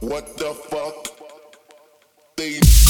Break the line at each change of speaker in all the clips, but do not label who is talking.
What the
fuck? They.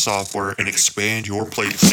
Software and expand your place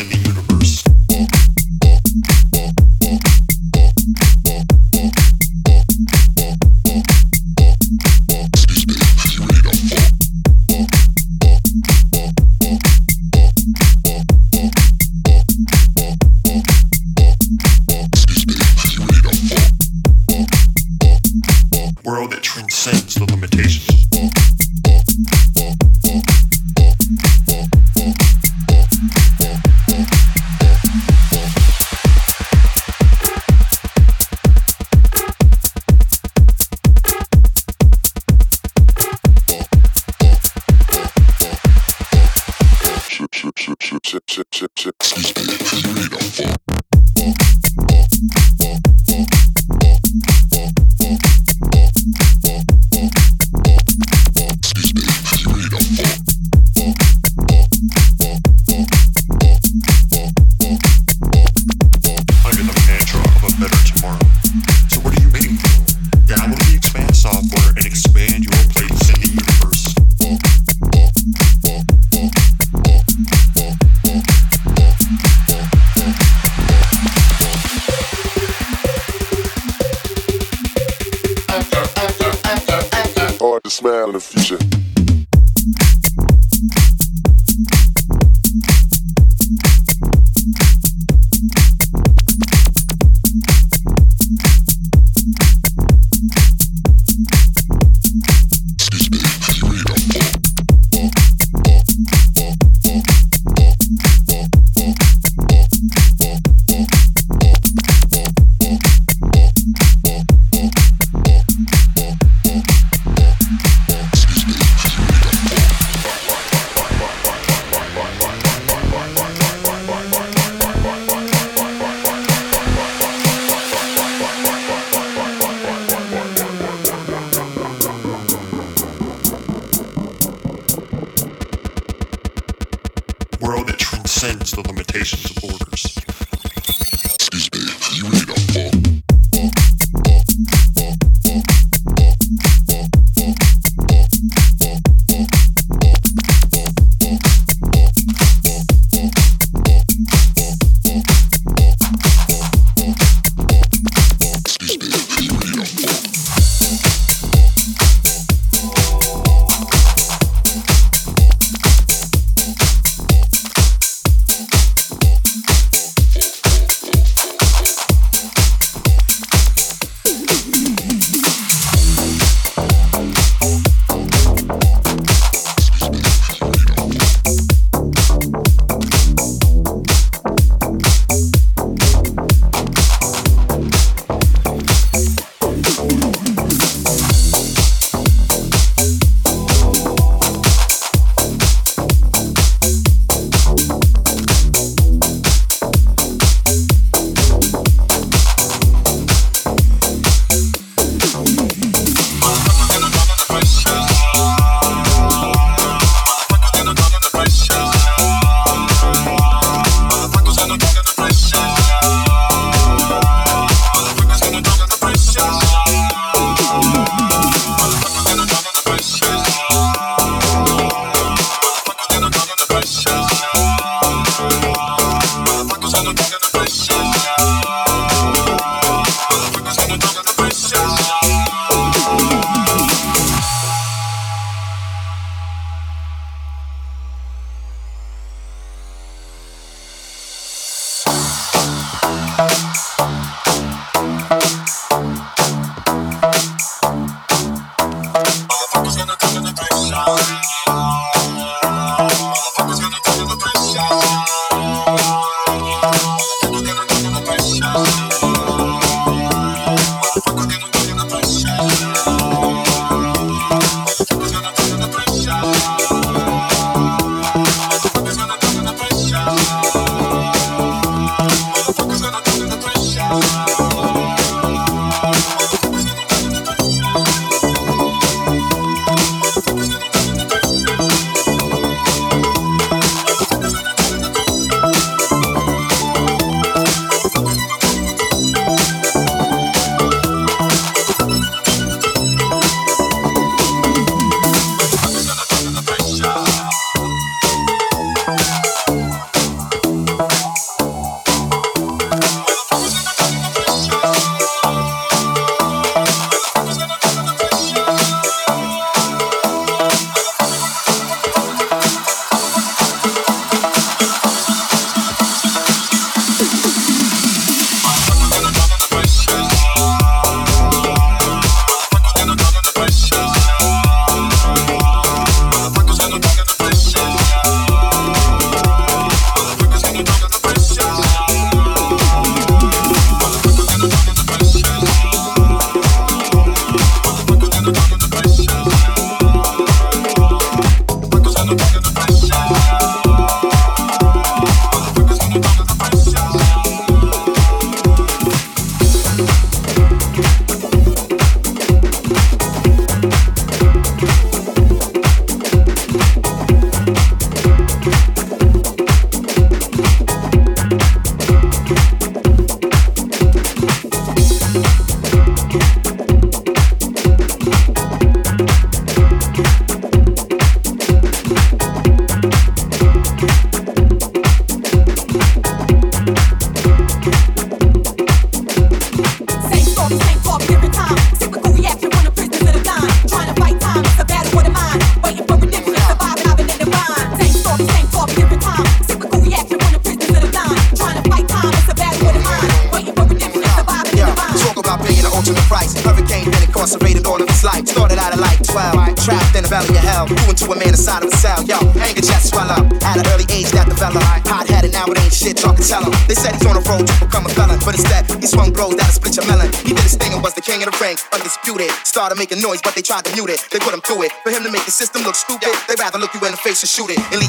tried to mute it, they put him through it. For him to make the system look stupid, They'd rather look you in the face and shoot it and leave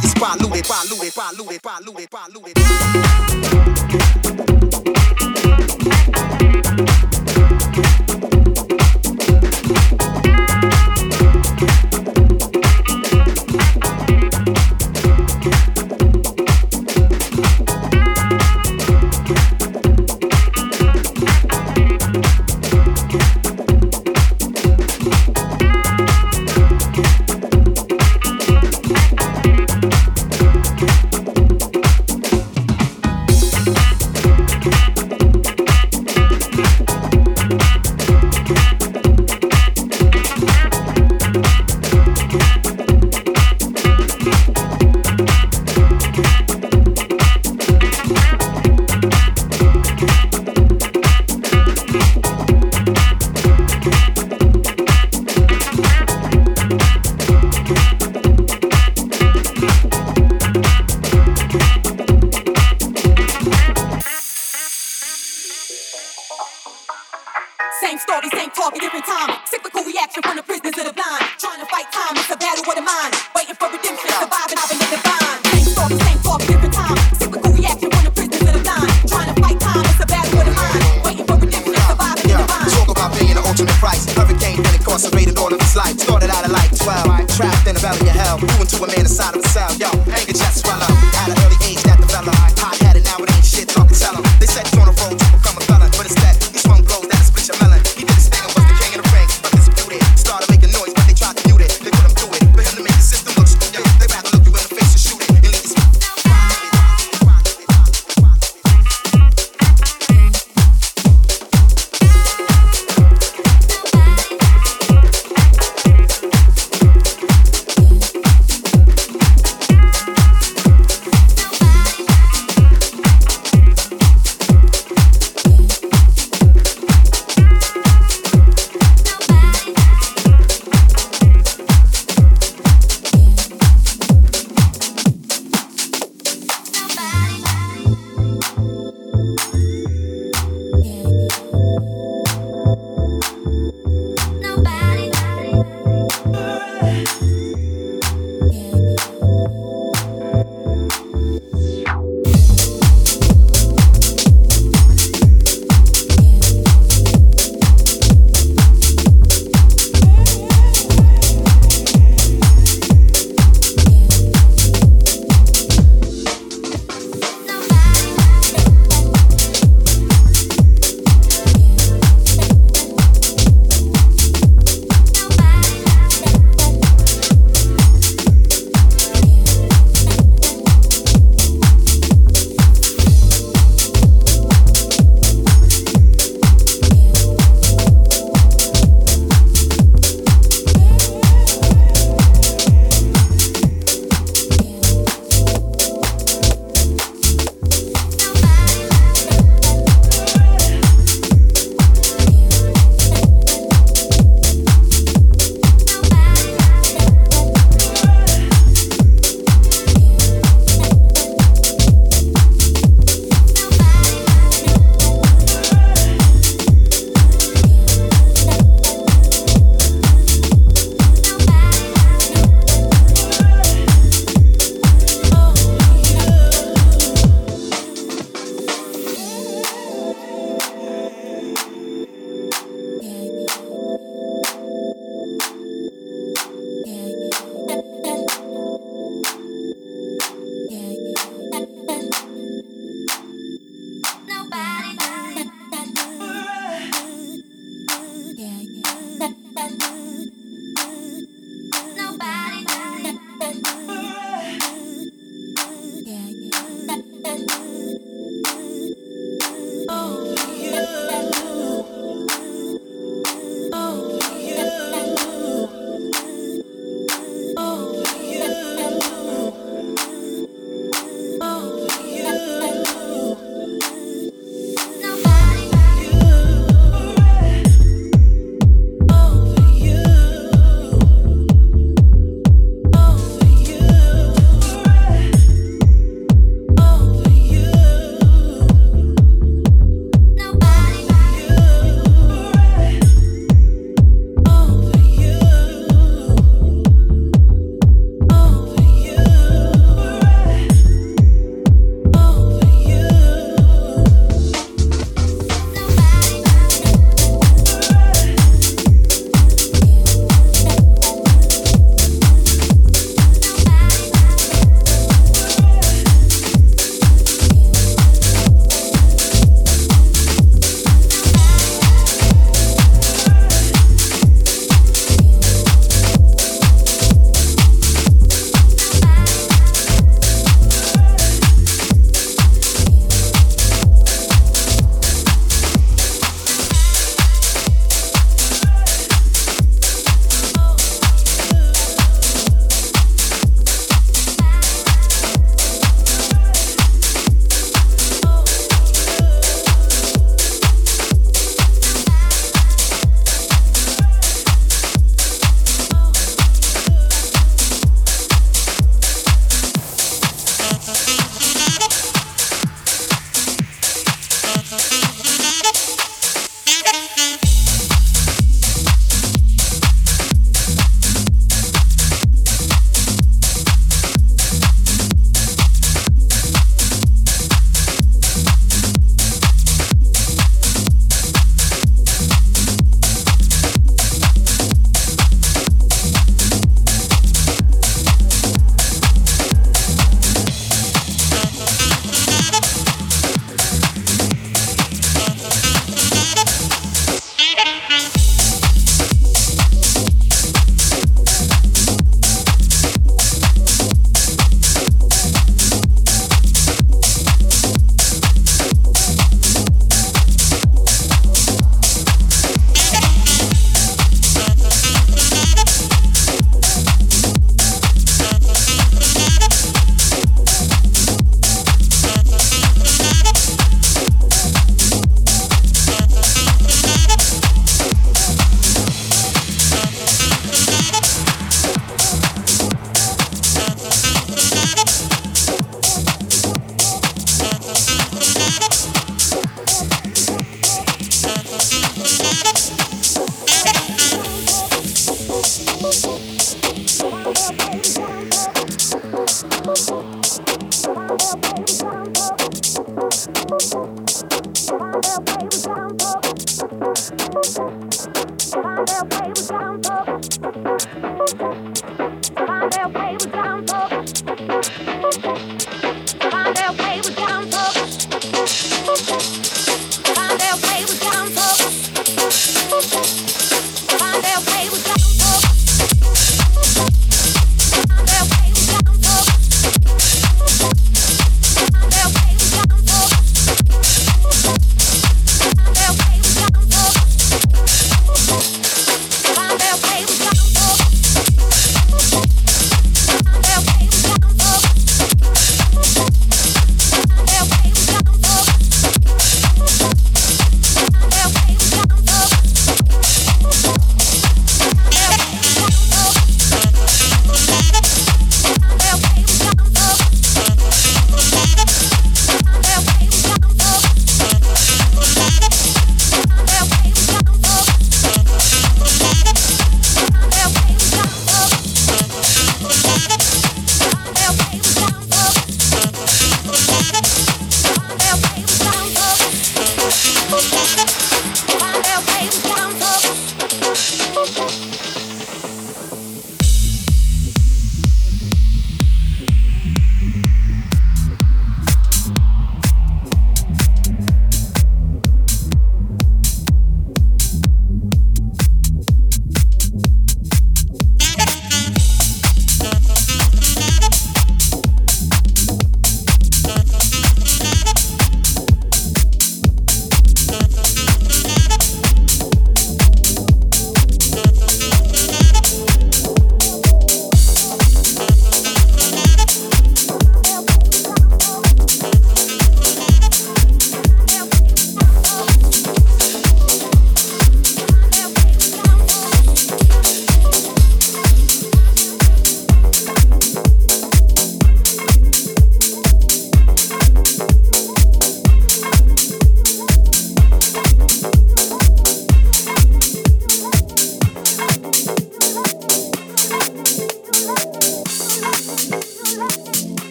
Same story, same talk, a different time. Cyclical reaction from the prisoners of the blind. Trying to fight time, it's a battle with the mind. Waiting for redemption, surviving, I've been in the vine. Same story, same talk, a different time. Cyclical reaction from the prisoners of the blind. Trying to fight time, it's a battle with the mind. Waiting for redemption, surviving, yeah. in the vine. Talk about paying the ultimate price. Hurricane been incarcerated all of his life. Started out at like 12. Trapped in the valley of hell. Ruined to a man inside of himself. Yo, anger just swell up.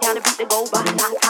down the beat to go by.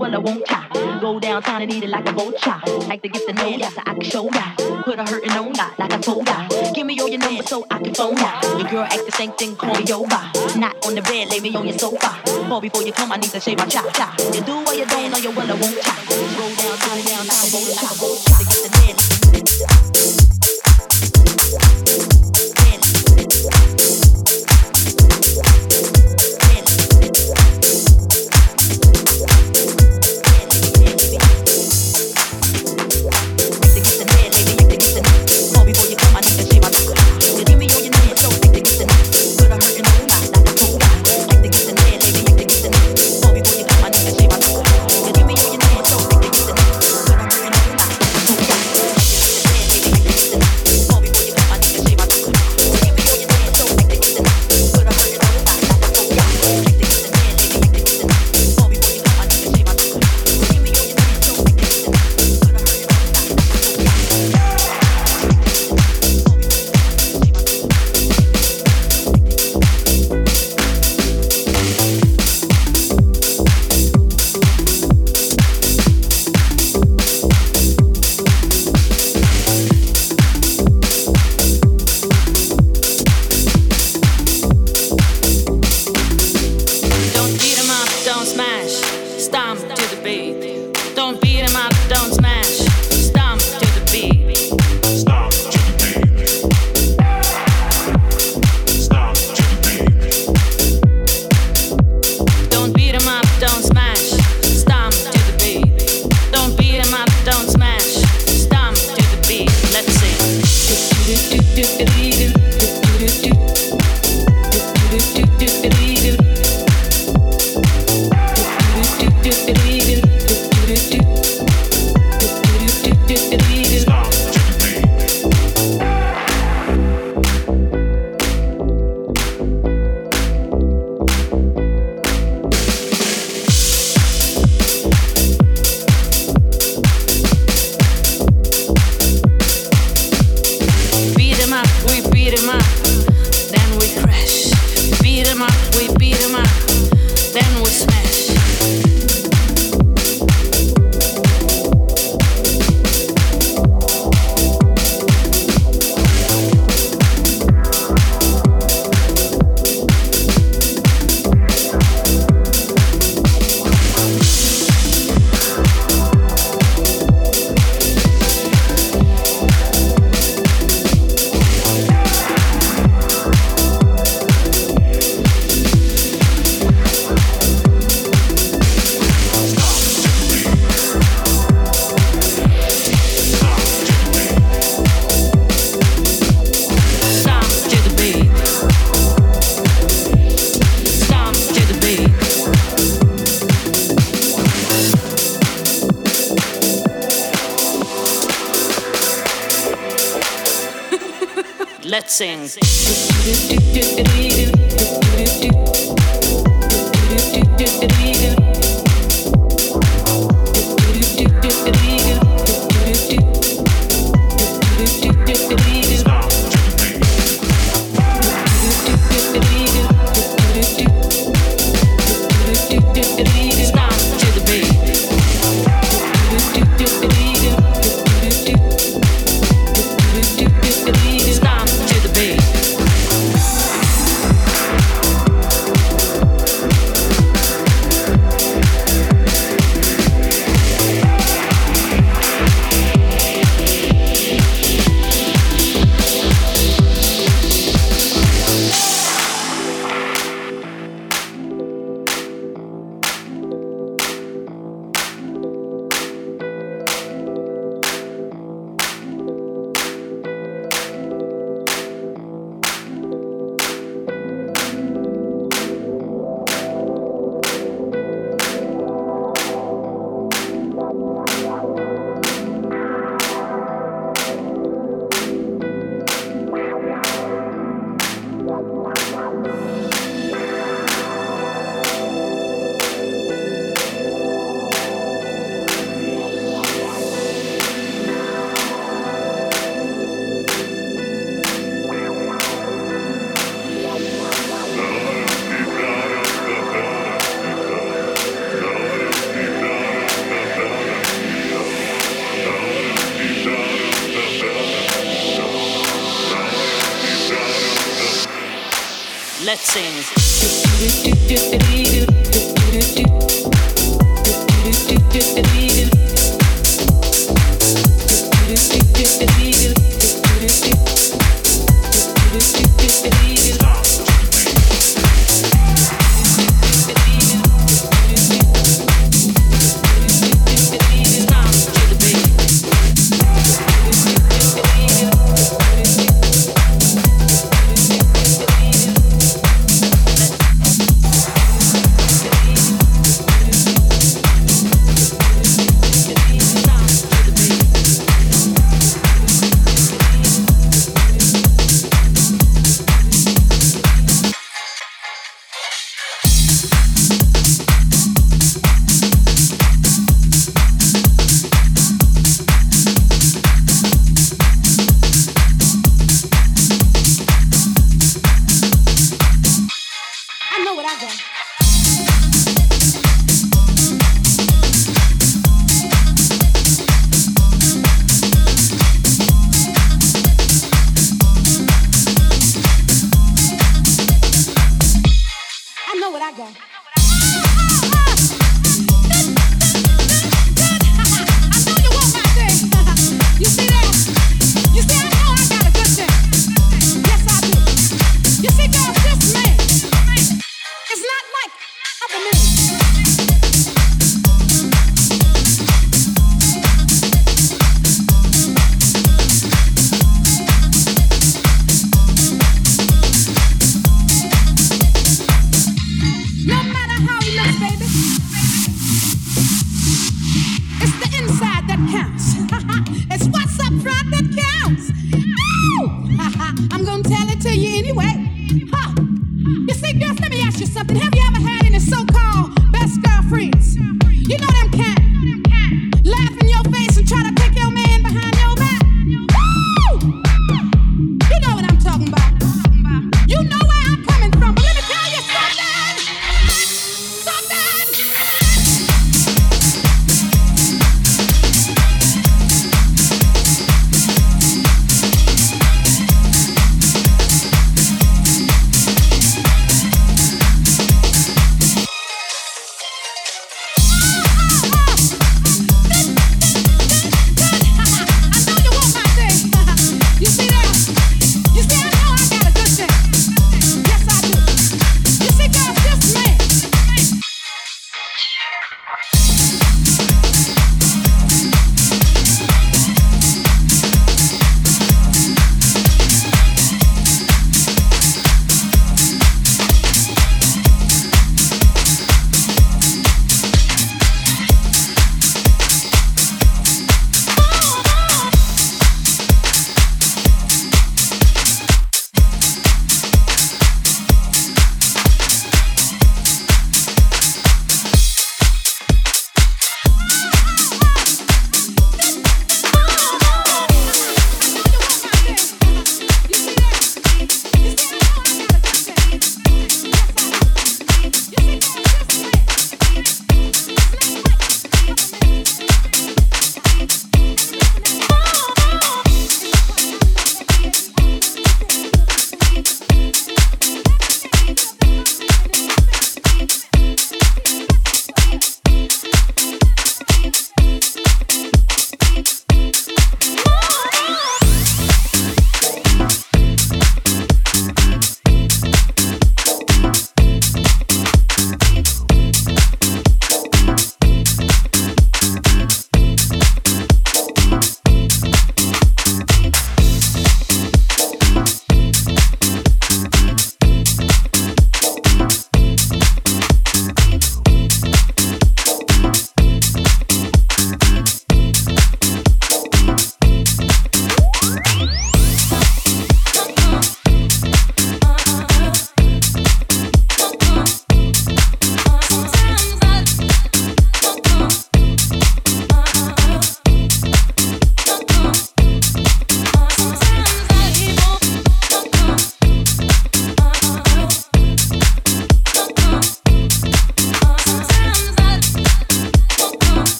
well, I won't try. Go downtown and eat it like a vulture. Like to get the know that so I can show that. Put a hurtin' on that, like I told that. Give me all your number so I can phone that. Your girl act the same thing, call me over. Not on the bed, lay me on your sofa. Fall before you come, I need to shave my chop.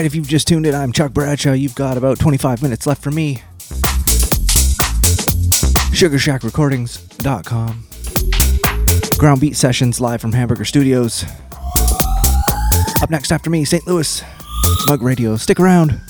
Right. If you've just tuned in, I'm Chuck Bradshaw. You've got about 25 minutes left for me. SugarshackRecordings.com. Ground Beat Sessions live from Hamburger Studios. Up next after me, St. Louis Mug Radio. Stick around.